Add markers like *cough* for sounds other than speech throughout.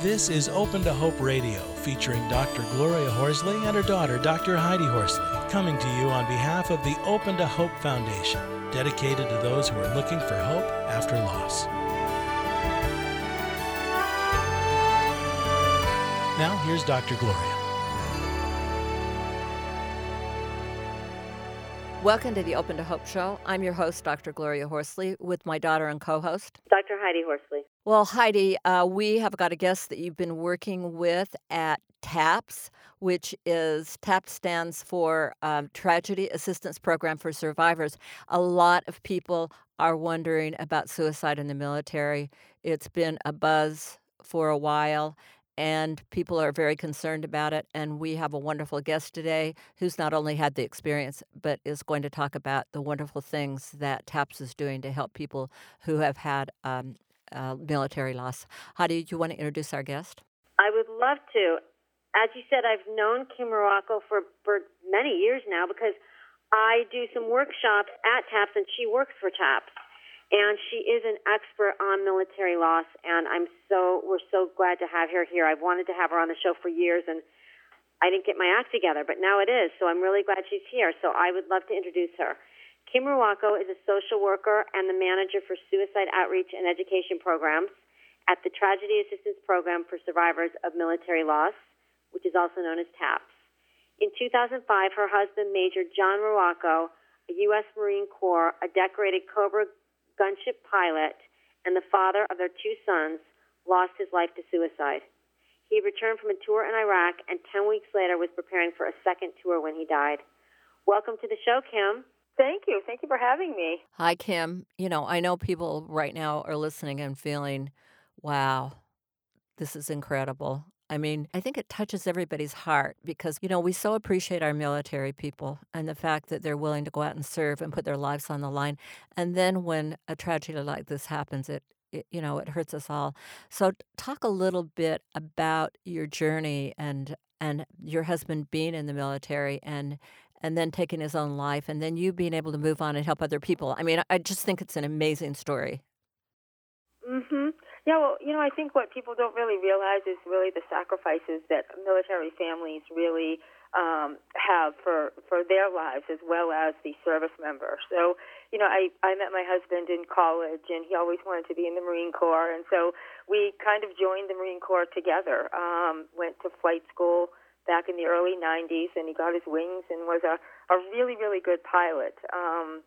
This is Open to Hope Radio, featuring Dr. Gloria Horsley and her daughter, Dr. Heidi Horsley, coming to you on behalf of the Open to Hope Foundation, dedicated to those who are looking for hope after loss. Now, here's Dr. Gloria. Welcome to the Open to Hope Show. I'm your host, Dr. Gloria Horsley, with my daughter and co host, Dr. Heidi Horsley. Well, Heidi, uh, we have got a guest that you've been working with at TAPS, which is TAPS stands for um, Tragedy Assistance Program for Survivors. A lot of people are wondering about suicide in the military. It's been a buzz for a while, and people are very concerned about it. And we have a wonderful guest today who's not only had the experience, but is going to talk about the wonderful things that TAPS is doing to help people who have had um, uh, military loss. Heidi, do you want to introduce our guest? I would love to. As you said, I've known Kim Ruocco for, for many years now because I do some workshops at TAPS and she works for TAPS and she is an expert on military loss and i'm so we're so glad to have her here. I've wanted to have her on the show for years and i didn't get my act together but now it is so i'm really glad she's here. So i would love to introduce her. Kim Ruocco is a social worker and the manager for suicide outreach and education programs at the tragedy assistance program for survivors of military loss which is also known as taps. In 2005 her husband major john Ruocco a U.S. Marine Corps, a decorated Cobra gunship pilot and the father of their two sons, lost his life to suicide. He returned from a tour in Iraq and 10 weeks later was preparing for a second tour when he died. Welcome to the show, Kim. Thank you. Thank you for having me. Hi, Kim. You know, I know people right now are listening and feeling, wow, this is incredible. I mean, I think it touches everybody's heart because, you know, we so appreciate our military people and the fact that they're willing to go out and serve and put their lives on the line. And then when a tragedy like this happens, it, it you know, it hurts us all. So talk a little bit about your journey and and your husband being in the military and and then taking his own life and then you being able to move on and help other people. I mean, I just think it's an amazing story. Mhm. Yeah, well, you know, I think what people don't really realize is really the sacrifices that military families really um, have for for their lives as well as the service member. So, you know, I I met my husband in college, and he always wanted to be in the Marine Corps, and so we kind of joined the Marine Corps together. Um, went to flight school back in the early '90s, and he got his wings and was a a really really good pilot. Um,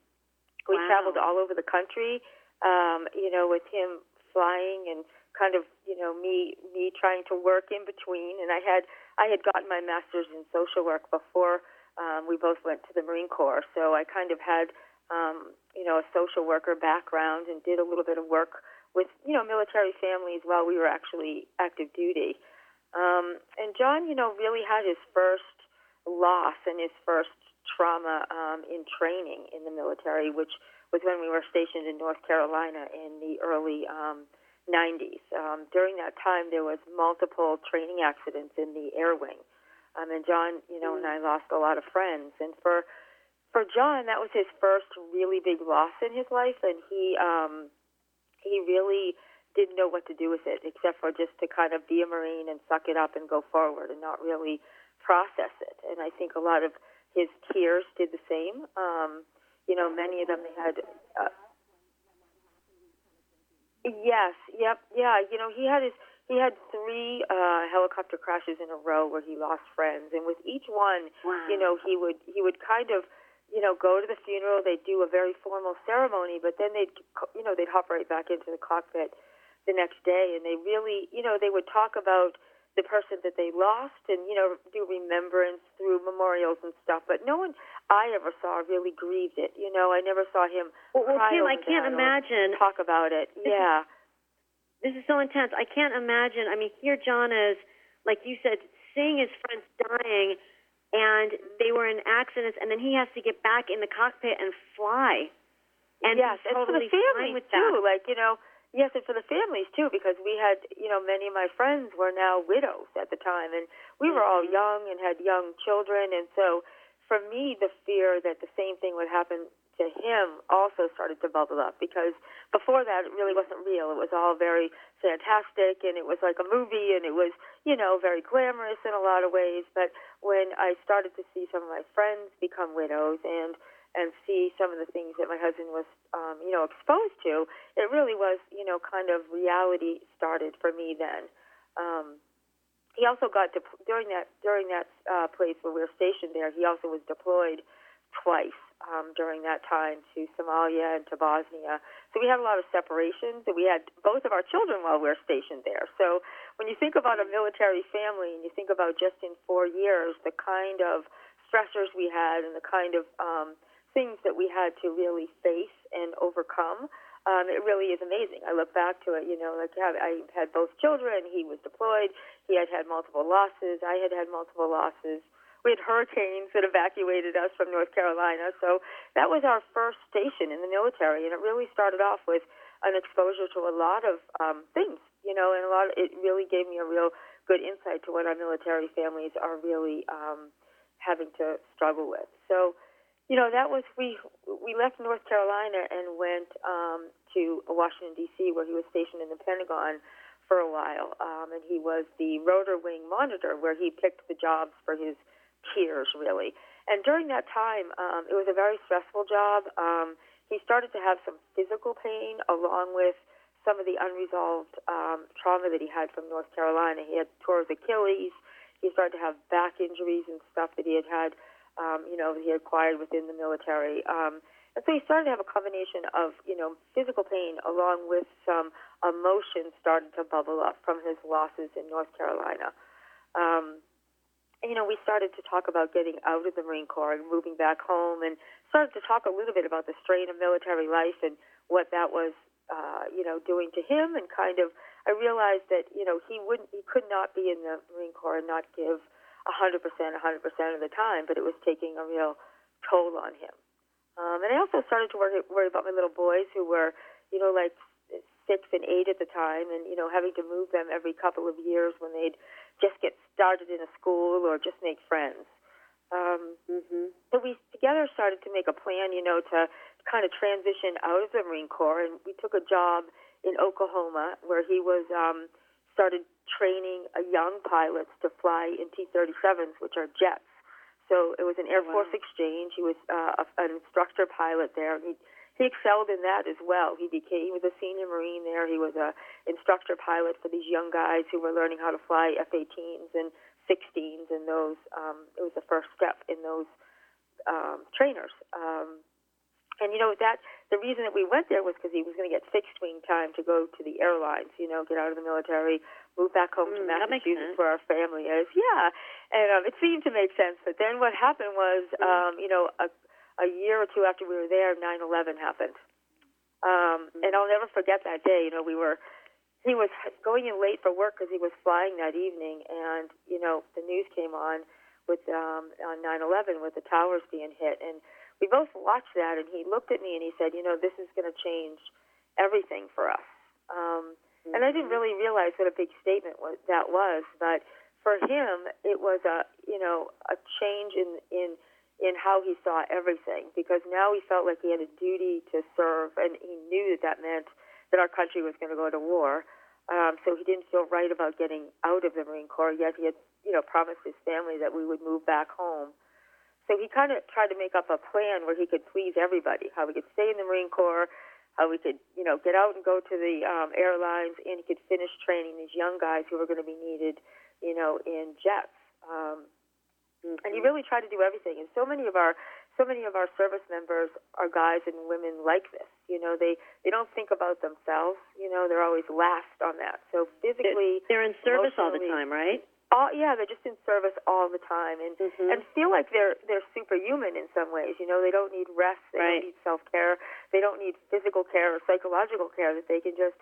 we wow. traveled all over the country. Um, you know, with him flying and kind of you know me me trying to work in between. And I had I had gotten my master's in social work before um, we both went to the Marine Corps. So I kind of had um, you know a social worker background and did a little bit of work with you know military families while we were actually active duty. Um, and John you know really had his first loss and his first trauma um, in training in the military which was when we were stationed in North Carolina in the early um, 90s. Um, during that time, there was multiple training accidents in the air wing, um, and John, you know, and I lost a lot of friends. And for for John, that was his first really big loss in his life, and he um, he really didn't know what to do with it, except for just to kind of be a Marine and suck it up and go forward, and not really process it. And I think a lot of his tears did the same. Um, you know, many of them they had. Uh, yes, yep, yeah. You know, he had his he had three uh, helicopter crashes in a row where he lost friends, and with each one, wow. you know, he would he would kind of, you know, go to the funeral. They'd do a very formal ceremony, but then they'd, you know, they'd hop right back into the cockpit the next day, and they really, you know, they would talk about the person that they lost and you know do remembrance through memorials and stuff but no one i ever saw really grieved it you know? I never saw him well, well Kim, i can't imagine talk about it. Yeah is, this is so intense. I can't imagine i mean here john is like you said seeing his friends dying and they were in accidents and then he has to get back in the cockpit and fly. And yes and totally for the families too that. like you know Yes, and for the families too, because we had, you know, many of my friends were now widows at the time, and we mm-hmm. were all young and had young children, and so for me, the fear that the same thing would happen to him also started to bubble up because before that it really wasn't real. It was all very fantastic and it was like a movie and it was, you know, very glamorous in a lot of ways. But when I started to see some of my friends become widows and and see some of the things that my husband was, um, you know, exposed to, it really was, you know, kind of reality started for me then. Um, he also got de- during that during that uh, place where we were stationed there. He also was deployed twice um, during that time to Somalia and to Bosnia. So we had a lot of separations, and we had both of our children while we were stationed there. So when you think about a military family, and you think about just in four years the kind of stressors we had and the kind of um, things that we had to really face and overcome. Um, it really is amazing. I look back to it, you know, like I had both children. He was deployed. He had had multiple losses. I had had multiple losses. We had hurricanes that evacuated us from North Carolina. So that was our first station in the military, and it really started off with an exposure to a lot of um, things, you know, and a lot. Of, it really gave me a real good insight to what our military families are really um, having to struggle with. So you know, that was we we left North Carolina and went um, to Washington D.C. where he was stationed in the Pentagon for a while, um, and he was the rotor wing monitor where he picked the jobs for his peers really. And during that time, um, it was a very stressful job. Um, he started to have some physical pain along with some of the unresolved um, trauma that he had from North Carolina. He had tore his Achilles. He started to have back injuries and stuff that he had had um, you know, he acquired within the military. Um, and so he started to have a combination of, you know, physical pain along with some emotions started to bubble up from his losses in North Carolina. Um, and, you know, we started to talk about getting out of the Marine Corps and moving back home and started to talk a little bit about the strain of military life and what that was, uh, you know, doing to him and kind of, I realized that, you know, he wouldn't, he could not be in the Marine Corps and not give 100%, 100% of the time, but it was taking a real toll on him. Um, and I also started to worry, worry about my little boys who were, you know, like six and eight at the time, and you know, having to move them every couple of years when they'd just get started in a school or just make friends. Um, mm-hmm. So we together started to make a plan, you know, to kind of transition out of the Marine Corps, and we took a job in Oklahoma where he was um, started training a young pilots to fly in T-37s, which are jets. So it was an Air wow. Force exchange. He was uh, an instructor pilot there. He he excelled in that as well. He became he was a senior Marine there. He was a instructor pilot for these young guys who were learning how to fly F-18s and 16s, and those um, it was the first step in those um, trainers. Um, and you know that the reason that we went there was because he was going to get fixed wing time to go to the airlines. You know, get out of the military, move back home mm, to Massachusetts where our family is. Yeah, and um, it seemed to make sense. But then what happened was, mm. um, you know, a, a year or two after we were there, 9/11 happened. Um, mm. And I'll never forget that day. You know, we were he was going in late for work because he was flying that evening, and you know, the news came on with um, on 9/11 with the towers being hit and we both watched that, and he looked at me and he said, "You know, this is going to change everything for us." Um, mm-hmm. And I didn't really realize what a big statement was, that was, but for him, it was a you know a change in in in how he saw everything because now he felt like he had a duty to serve, and he knew that that meant that our country was going to go to war. Um, so he didn't feel right about getting out of the Marine Corps. Yet he had, you know, promised his family that we would move back home. So he kind of tried to make up a plan where he could please everybody, how we could stay in the Marine Corps, how we could, you know, get out and go to the um, airlines, and he could finish training these young guys who were going to be needed, you know, in jets. Um, mm-hmm. And he really tried to do everything. And so many of our so many of our service members are guys and women like this. You know, they they don't think about themselves. You know, they're always last on that. So physically, they're in service all the time, right? All yeah they're just in service all the time and mm-hmm. and feel like they're they're superhuman in some ways you know they don't need rest they right. don't need self care they don't need physical care or psychological care that they can just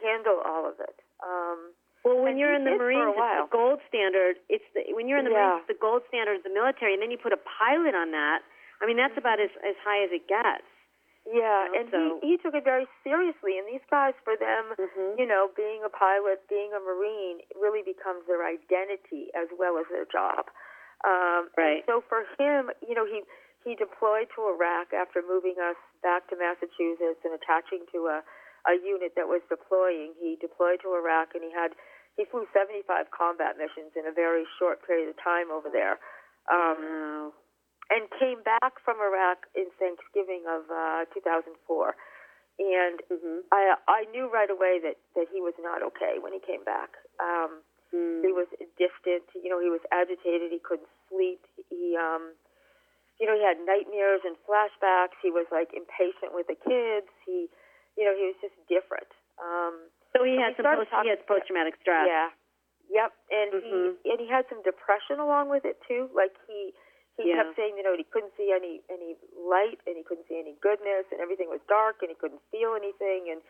handle all of it um well, when you're in the Marines, it's the gold standard. It's the when you're in the yeah. Marines, it's the gold standard of the military, and then you put a pilot on that. I mean, that's about as as high as it gets. Yeah, you know, and so. he he took it very seriously. And these guys, for them, mm-hmm. you know, being a pilot, being a marine, really becomes their identity as well as their job. Um, right. so for him, you know, he he deployed to Iraq after moving us back to Massachusetts and attaching to a, a unit that was deploying. He deployed to Iraq and he had he flew 75 combat missions in a very short period of time over there. Um, and came back from Iraq in Thanksgiving of uh, 2004. And mm-hmm. I I knew right away that that he was not okay when he came back. Um, mm. He was distant. You know, he was agitated. He couldn't sleep. He um, you know, he had nightmares and flashbacks. He was like impatient with the kids. He, you know, he was just different. Um, so he had some post, he has post traumatic stress. Yeah. Yep. And mm-hmm. he and he had some depression along with it too. Like he he yeah. kept saying, you know, he couldn't see any any light and he couldn't see any goodness and everything was dark and he couldn't feel anything and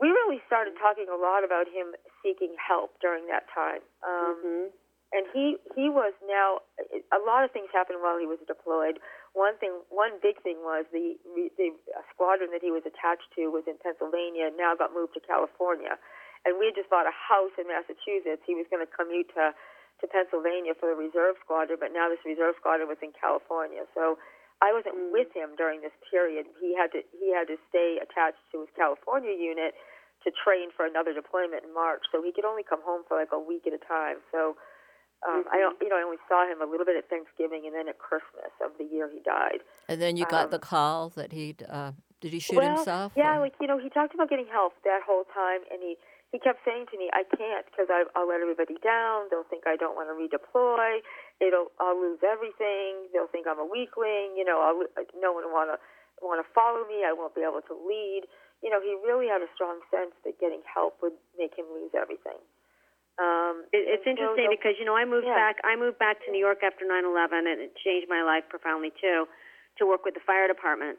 we really started talking a lot about him seeking help during that time. Um, mm-hmm and he he was now a lot of things happened while he was deployed. One thing, one big thing was the the squadron that he was attached to was in Pennsylvania, and now got moved to California. And we had just bought a house in Massachusetts. He was going to commute to to Pennsylvania for the reserve squadron, but now this reserve squadron was in California. So I wasn't mm. with him during this period. He had to he had to stay attached to his California unit to train for another deployment in March. So he could only come home for like a week at a time. So um, mm-hmm. I don't, you know, I only saw him a little bit at Thanksgiving and then at Christmas of the year he died. And then you got um, the call that he uh, did he shoot well, himself? Yeah, or? like you know, he talked about getting help that whole time, and he he kept saying to me, "I can't because I'll let everybody down. They'll think I don't want to redeploy. It'll I'll lose everything. They'll think I'm a weakling. You know, I'll, no one want to want to follow me. I won't be able to lead." You know, he really had a strong sense that getting help would make him lose everything. Um, it, it's interesting because you know I moved yeah. back. I moved back to New York after 9/11, and it changed my life profoundly too, to work with the fire department.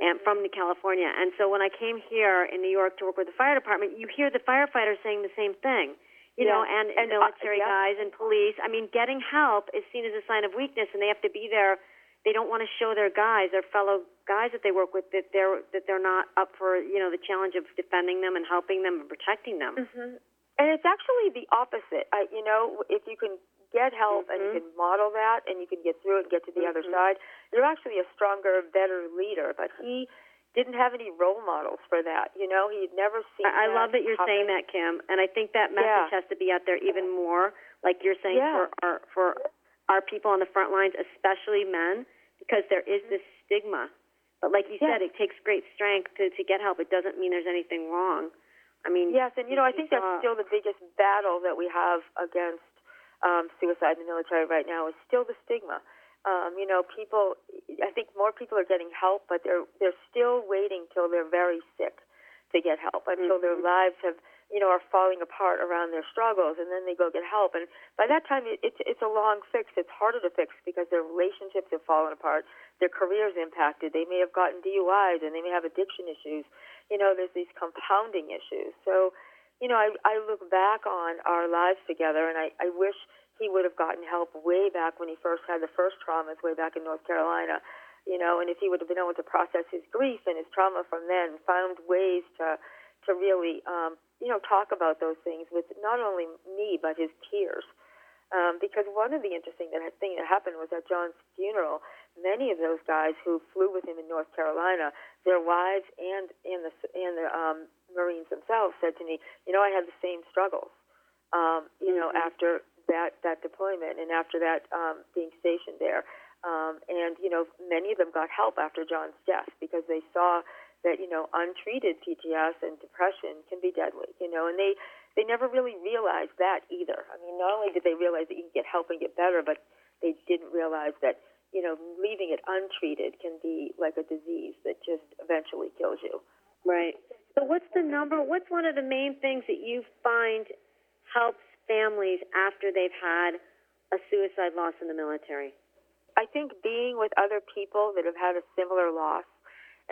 And from California. And so when I came here in New York to work with the fire department, you hear the firefighters saying the same thing, you yeah. know, and, and military uh, yeah. guys and police. I mean, getting help is seen as a sign of weakness, and they have to be there. They don't want to show their guys, their fellow guys that they work with, that they're that they're not up for you know the challenge of defending them and helping them and protecting them. Mm-hmm. And it's actually the opposite. I, you know, if you can get help mm-hmm. and you mm-hmm. can model that and you can get through it and get to the mm-hmm. other side, you're actually a stronger, better leader. But he didn't have any role models for that. You know, he'd never seen. I, I love that you're saying that, Kim, and I think that message yeah. has to be out there even more. Like you're saying yeah. for our for our people on the front lines, especially men, because there is this stigma. But like you said, it takes great strength to to get help. It doesn't mean there's anything wrong. I mean, yes, and you know, I think that's still the biggest battle that we have against um, suicide in the military right now is still the stigma. Um, you know, people. I think more people are getting help, but they're they're still waiting till they're very sick to get help until mm-hmm. their lives have you know are falling apart around their struggles, and then they go get help. And by that time, it, it's it's a long fix. It's harder to fix because their relationships have fallen apart, their careers impacted. They may have gotten DUIs, and they may have addiction issues you know, there's these compounding issues. So, you know, I, I look back on our lives together, and I, I wish he would have gotten help way back when he first had the first traumas, way back in North Carolina. You know, and if he would have been able to process his grief and his trauma from then, found ways to to really, um, you know, talk about those things with not only me but his peers. Um, because one of the interesting that, thing that happened was at John's funeral, many of those guys who flew with him in North Carolina, their wives and and the and the um, Marines themselves said to me, you know, I had the same struggles, um, you know, mm-hmm. after that that deployment and after that um, being stationed there, um, and you know, many of them got help after John's death because they saw that you know untreated PTS and depression can be deadly, you know, and they they never really realized that either. I mean, not only did they realize that you can get help and get better, but they didn't realize that you know leaving it untreated can be like a disease that just eventually kills you. Right. So, what's the number? What's one of the main things that you find helps families after they've had a suicide loss in the military? I think being with other people that have had a similar loss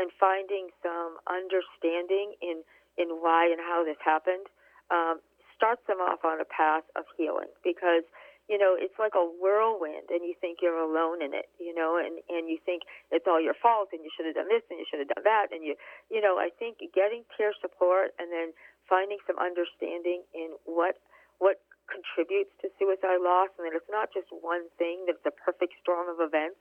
and finding some understanding in in why and how this happened um, starts them off on a path of healing because you know it's like a whirlwind and you think you're alone in it you know and and you think it's all your fault and you should have done this and you should have done that and you you know i think getting peer support and then finding some understanding in what what contributes to suicide loss and that it's not just one thing that it's a perfect storm of events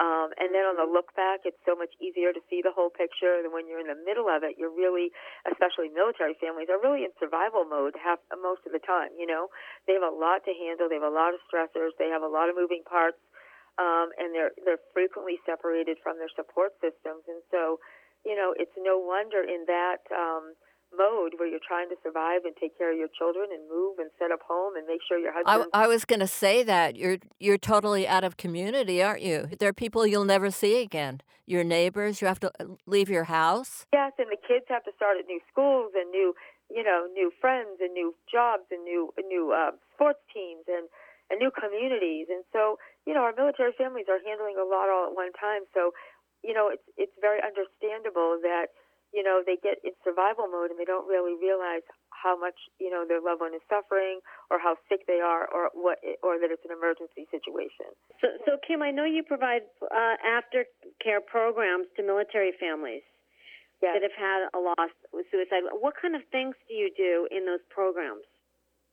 Um, and then on the look back, it's so much easier to see the whole picture than when you're in the middle of it. You're really, especially military families, are really in survival mode half most of the time. You know, they have a lot to handle. They have a lot of stressors. They have a lot of moving parts, um, and they're they're frequently separated from their support systems. And so, you know, it's no wonder in that. Um, mode where you're trying to survive and take care of your children and move and set up home and make sure your husband. I, I was going to say that you're you're totally out of community, aren't you? There are people you'll never see again. Your neighbors. You have to uh, leave your house. Yes, and the kids have to start at new schools and new, you know, new friends and new jobs and new new uh, sports teams and and new communities. And so, you know, our military families are handling a lot all at one time. So, you know, it's it's very understandable that you know, they get in survival mode and they don't really realize how much, you know, their loved one is suffering or how sick they are or what, or that it's an emergency situation. So, so Kim, I know you provide uh, aftercare programs to military families yes. that have had a loss with suicide. What kind of things do you do in those programs?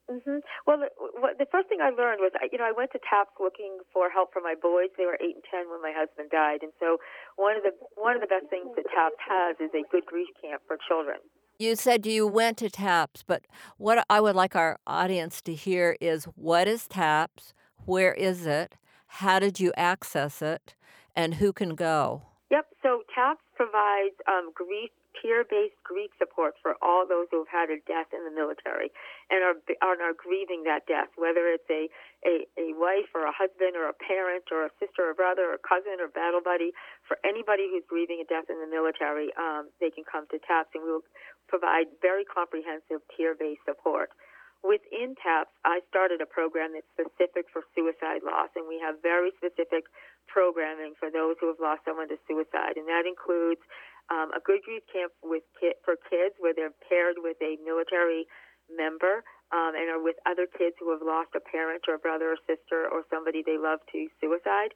Mm-hmm. Well, the, the first thing I learned was, you know, I went to TAPS looking for help for my boys. They were eight and ten when my husband died, and so one of the one of the best things that TAPS has is a good grief camp for children. You said you went to TAPS, but what I would like our audience to hear is what is TAPS, where is it, how did you access it, and who can go? Yep. So TAPS provides um, grief peer-based grief support for all those who have had a death in the military and are are, grieving that death, whether it's a, a a wife or a husband or a parent or a sister or brother or cousin or battle buddy. For anybody who's grieving a death in the military, um, they can come to TAPS, and we will provide very comprehensive peer-based support. Within TAPS, I started a program that's specific for suicide loss, and we have very specific programming for those who have lost someone to suicide, and that includes um, a good grief camp with for kids where they're paired with a military member um, and are with other kids who have lost a parent or a brother or sister or somebody they love to suicide.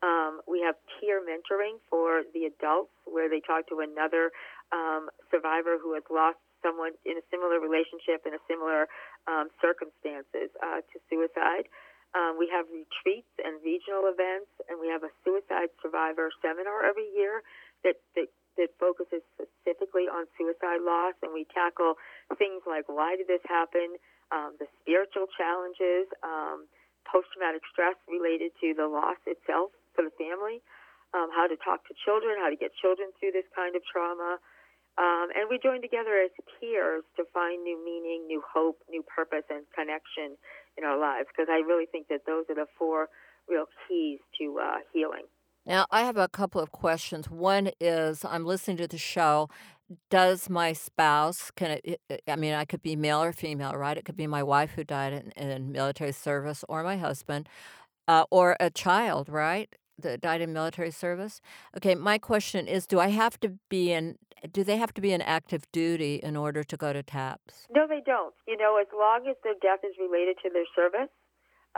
Um, we have peer mentoring for the adults where they talk to another um, survivor who has lost someone in a similar relationship in a similar um, circumstances uh, to suicide. Um, we have retreats and regional events, and we have a suicide survivor seminar every year that, that that focuses specifically on suicide loss, and we tackle things like why did this happen, um, the spiritual challenges, um, post traumatic stress related to the loss itself for the family, um, how to talk to children, how to get children through this kind of trauma. Um, and we join together as peers to find new meaning, new hope, new purpose, and connection in our lives because I really think that those are the four real keys to uh, healing. Now, I have a couple of questions. One is I'm listening to the show. Does my spouse, can it, I mean, I could be male or female, right? It could be my wife who died in, in military service or my husband uh, or a child, right? That died in military service. Okay, my question is do I have to be in, do they have to be in active duty in order to go to TAPS? No, they don't. You know, as long as their death is related to their service,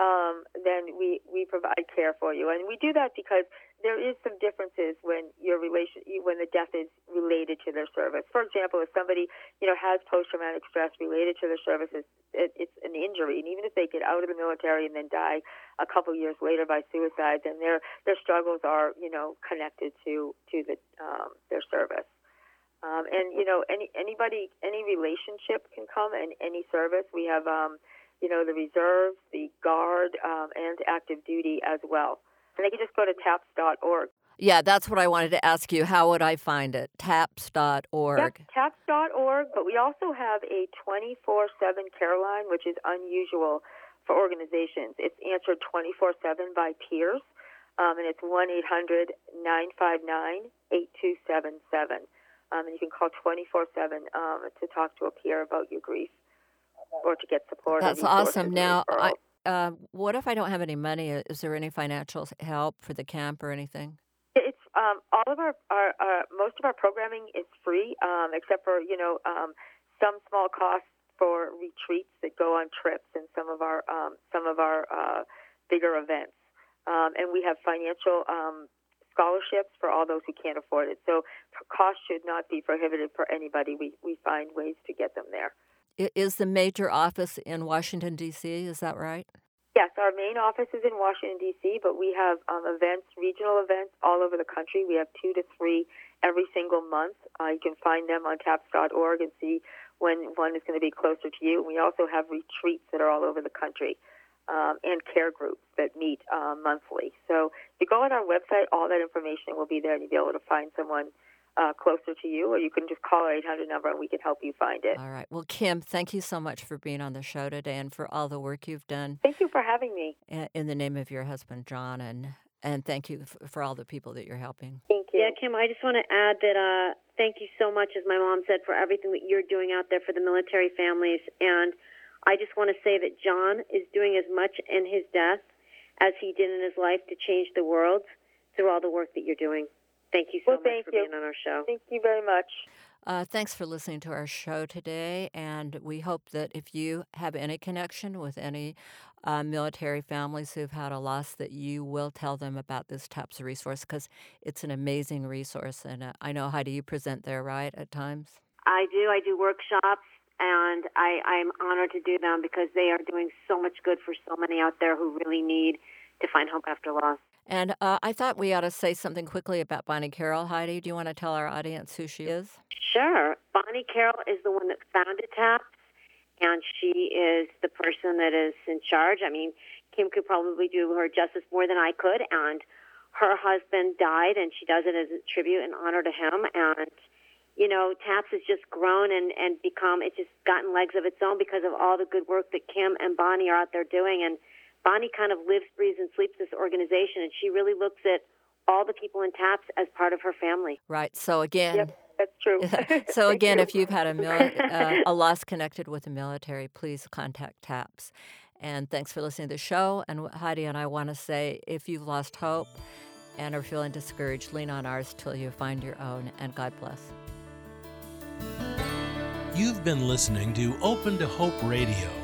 um, then we, we provide care for you. And we do that because there is some differences when your relation when the death is related to their service. For example, if somebody you know has post traumatic stress related to their services, it, it's an injury, and even if they get out of the military and then die a couple years later by suicide, then their their struggles are you know connected to to the um, their service. Um, and you know any anybody any relationship can come in any service. We have um, you know the reserves, the guard, um, and active duty as well. And they can just go to taps.org. Yeah, that's what I wanted to ask you. How would I find it? Taps.org. Yep, taps.org. But we also have a 24 7 care line, which is unusual for organizations. It's answered 24 7 by peers, um, and it's 1 800 959 8277. Um, and you can call 24 7 um, to talk to a peer about your grief or to get support. That's awesome. Now, I, uh, what if I don't have any money? Is there any financial help for the camp or anything? It's um, all of our, our, our, most of our programming is free, um, except for you know um, some small costs for retreats that go on trips and some of our um, some of our uh, bigger events, um, and we have financial um, scholarships for all those who can't afford it. So cost should not be prohibitive for anybody. We we find ways to get them there. Is the major office in Washington D.C.? Is that right? Yes, our main office is in Washington, D.C., but we have um, events, regional events all over the country. We have two to three every single month. Uh, you can find them on taps.org and see when one is going to be closer to you. We also have retreats that are all over the country um, and care groups that meet uh, monthly. So if you go on our website, all that information will be there, and you'll be able to find someone uh, closer to you, or you can just call our 800 number and we can help you find it. All right. Well, Kim, thank you so much for being on the show today and for all the work you've done. Thank you for having me. In the name of your husband, John, and and thank you for all the people that you're helping. Thank you. Yeah, Kim, I just want to add that uh, thank you so much, as my mom said, for everything that you're doing out there for the military families. And I just want to say that John is doing as much in his death as he did in his life to change the world through all the work that you're doing. Thank you so well, much for you. being on our show. Thank you very much. Uh, thanks for listening to our show today, and we hope that if you have any connection with any uh, military families who've had a loss, that you will tell them about this TAPS resource because it's an amazing resource. And uh, I know, Heidi, you present there, right, at times? I do. I do workshops, and I, I'm honored to do them because they are doing so much good for so many out there who really need to find hope after loss. And uh, I thought we ought to say something quickly about Bonnie Carroll. Heidi, do you want to tell our audience who she is? Sure. Bonnie Carroll is the one that founded TAPS, and she is the person that is in charge. I mean, Kim could probably do her justice more than I could, and her husband died, and she does it as a tribute and honor to him. And you know, TAPS has just grown and and become it's just gotten legs of its own because of all the good work that Kim and Bonnie are out there doing. And Bonnie kind of lives, breathes, and sleeps this organization, and she really looks at all the people in TAPS as part of her family. Right. So again. Yep. That's true. *laughs* *laughs* so again, if you've had a, mili- *laughs* uh, a loss connected with the military, please contact TAPS. And thanks for listening to the show. And Heidi and I want to say, if you've lost hope and are feeling discouraged, lean on ours till you find your own. And God bless. You've been listening to Open to Hope Radio